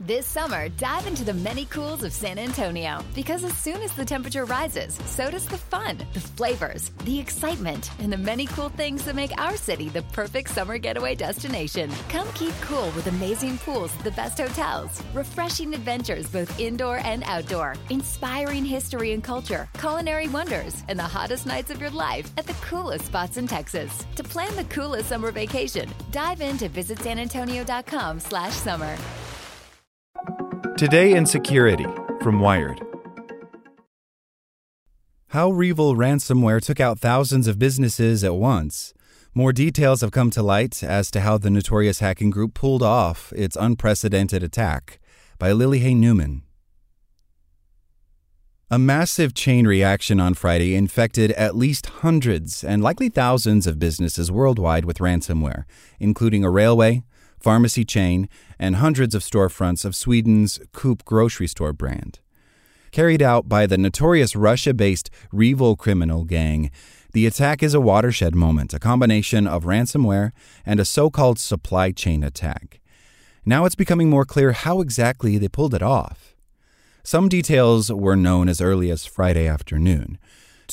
This summer, dive into the many cools of San Antonio because as soon as the temperature rises, so does the fun, the flavors, the excitement, and the many cool things that make our city the perfect summer getaway destination. Come keep cool with amazing pools at the best hotels, refreshing adventures both indoor and outdoor, inspiring history and culture, culinary wonders, and the hottest nights of your life at the coolest spots in Texas. To plan the coolest summer vacation, dive into visitsanantonio.com slash summer. Today in Security from Wired. How REvil ransomware took out thousands of businesses at once. More details have come to light as to how the notorious hacking group pulled off its unprecedented attack by Lily Hay Newman. A massive chain reaction on Friday infected at least hundreds and likely thousands of businesses worldwide with ransomware, including a railway, pharmacy chain, and hundreds of storefronts of Sweden's Coop grocery store brand. Carried out by the notorious Russia based REvil criminal gang, the attack is a watershed moment, a combination of ransomware and a so called supply chain attack. Now it's becoming more clear how exactly they pulled it off. Some details were known as early as Friday afternoon.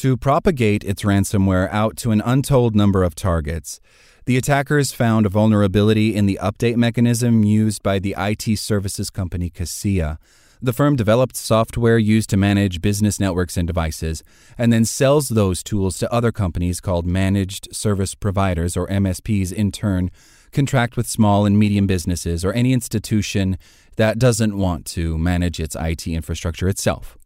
To propagate its ransomware out to an untold number of targets, the attackers found a vulnerability in the update mechanism used by the IT services company Kaseya. The firm developed software used to manage business networks and devices, and then sells those tools to other companies called managed service providers, or MSPs, in turn, contract with small and medium businesses or any institution that doesn't want to manage its IT infrastructure itself.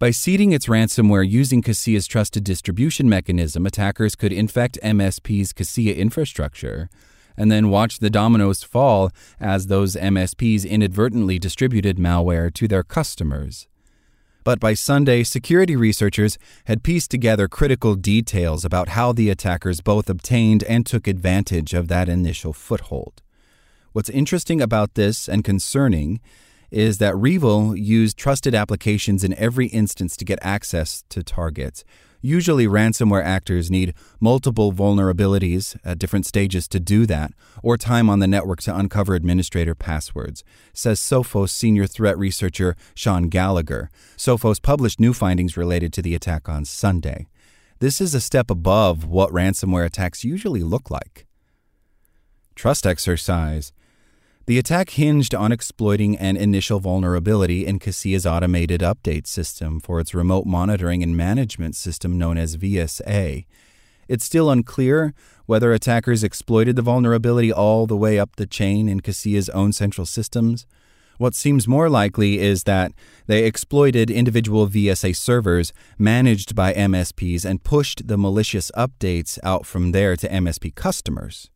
By seeding its ransomware using Kaseya's trusted distribution mechanism, attackers could infect MSP's Kaseya infrastructure and then watch the dominoes fall as those MSPs inadvertently distributed malware to their customers. But by Sunday, security researchers had pieced together critical details about how the attackers both obtained and took advantage of that initial foothold. What's interesting about this and concerning is that REvil used trusted applications in every instance to get access to targets. Usually, ransomware actors need multiple vulnerabilities at different stages to do that, or time on the network to uncover administrator passwords, says Sophos senior threat researcher Sean Gallagher. Sophos published new findings related to the attack on Sunday. This is a step above what ransomware attacks usually look like. Trust exercise. The attack hinged on exploiting an initial vulnerability in Kaseya's automated update system for its remote monitoring and management system known as VSA. It's still unclear whether attackers exploited the vulnerability all the way up the chain in Kaseya's own central systems. What seems more likely is that they exploited individual VSA servers managed by MSPs and pushed the malicious updates out from there to MSP customers.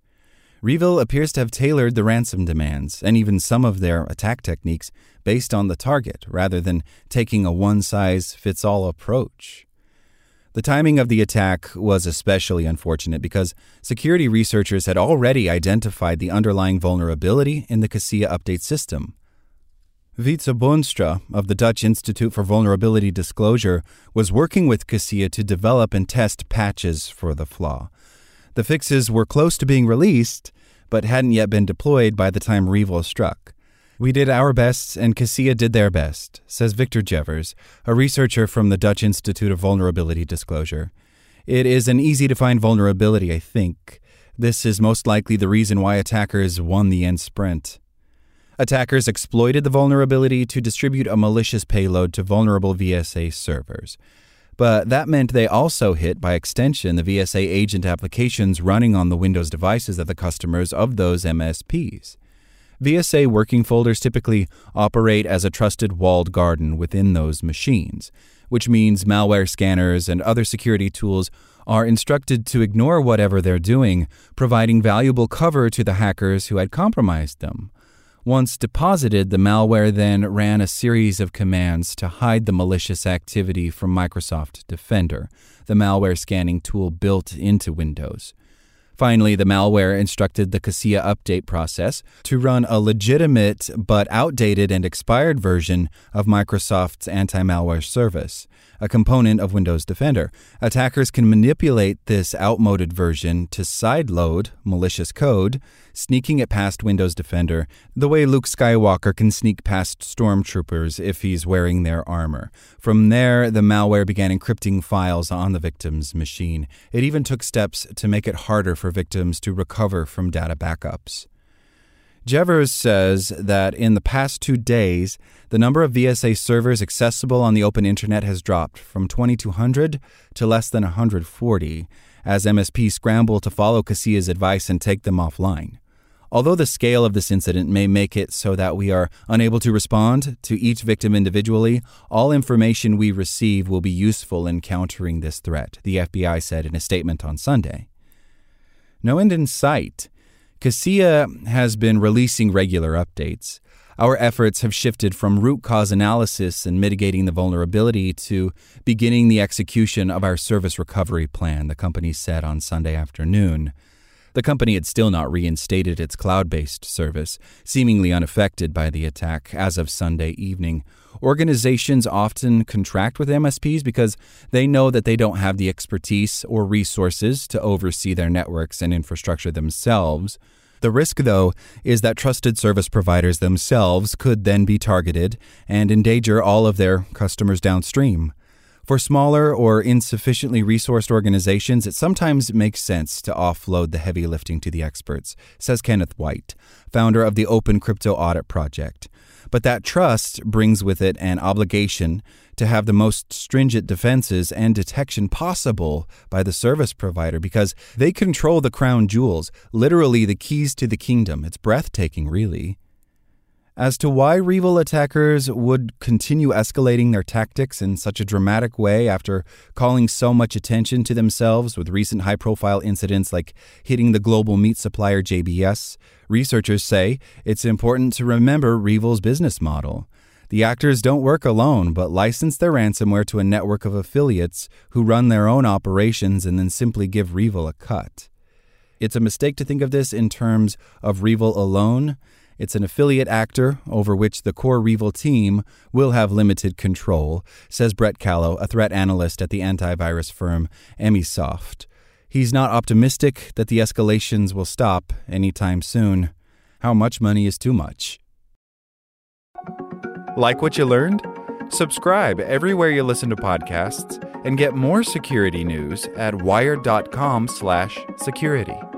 REvil appears to have tailored the ransom demands and even some of their attack techniques based on the target rather than taking a one size fits all approach. The timing of the attack was especially unfortunate because security researchers had already identified the underlying vulnerability in the Kaseya update system. Wietse Boonstra of the Dutch Institute for Vulnerability Disclosure was working with Kaseya to develop and test patches for the flaw. The fixes were close to being released, but hadn't yet been deployed by the time REvil struck. We did our best, and Kaseya did their best, says Victor Gevers, a researcher from the Dutch Institute of Vulnerability Disclosure. It is an easy to find vulnerability, I think. This is most likely the reason why attackers won the end sprint. Attackers exploited the vulnerability to distribute a malicious payload to vulnerable VSA servers. But that meant they also hit, by extension, the VSA agent applications running on the Windows devices of the customers of those MSPs. VSA working folders typically operate as a trusted walled garden within those machines, which means malware scanners and other security tools are instructed to ignore whatever they're doing, providing valuable cover to the hackers who had compromised them. Once deposited, the malware then ran a series of commands to hide the malicious activity from Microsoft Defender, the malware scanning tool built into Windows. Finally, the malware instructed the Kaseya update process to run a legitimate but outdated and expired version of Microsoft's anti malware service, a component of Windows Defender. Attackers can manipulate this outmoded version to sideload malicious code, sneaking it past Windows Defender the way Luke Skywalker can sneak past stormtroopers if he's wearing their armor. From there, the malware began encrypting files on the victim's machine. It even took steps to make it harder for victims to recover from data backups. Gevers says that in the past two days, the number of VSA servers accessible on the open internet has dropped from 2,200 to less than 140 as MSPs scramble to follow Kaseya's advice and take them offline. Although the scale of this incident may make it so that we are unable to respond to each victim individually, all information we receive will be useful in countering this threat, the FBI said in a statement on Sunday. No end in sight. Kaseya has been releasing regular updates. Our efforts have shifted from root cause analysis and mitigating the vulnerability to beginning the execution of our service recovery plan, the company said on Sunday afternoon. The company had still not reinstated its cloud based service, seemingly unaffected by the attack as of Sunday evening. Organizations often contract with MSPs because they know that they don't have the expertise or resources to oversee their networks and infrastructure themselves. The risk, though, is that trusted service providers themselves could then be targeted and endanger all of their customers downstream. For smaller or insufficiently resourced organizations, it sometimes makes sense to offload the heavy lifting to the experts, says Kenneth White, founder of the Open Crypto Audit Project. But that trust brings with it an obligation to have the most stringent defenses and detection possible by the service provider because they control the crown jewels, literally the keys to the kingdom. It's breathtaking, really. As to why REvil attackers would continue escalating their tactics in such a dramatic way after calling so much attention to themselves with recent high profile incidents like hitting the global meat supplier JBS, researchers say it's important to remember REvil's business model. The actors don't work alone, but license their ransomware to a network of affiliates who run their own operations and then simply give REvil a cut. It's a mistake to think of this in terms of REvil alone. It's an affiliate actor over which the core REvil team will have limited control, says Brett Callow, a threat analyst at the antivirus firm Emsisoft. He's not optimistic that the escalations will stop anytime soon. How much money is too much? Like what you learned? Subscribe everywhere you listen to podcasts and get more security news at wired.com/security.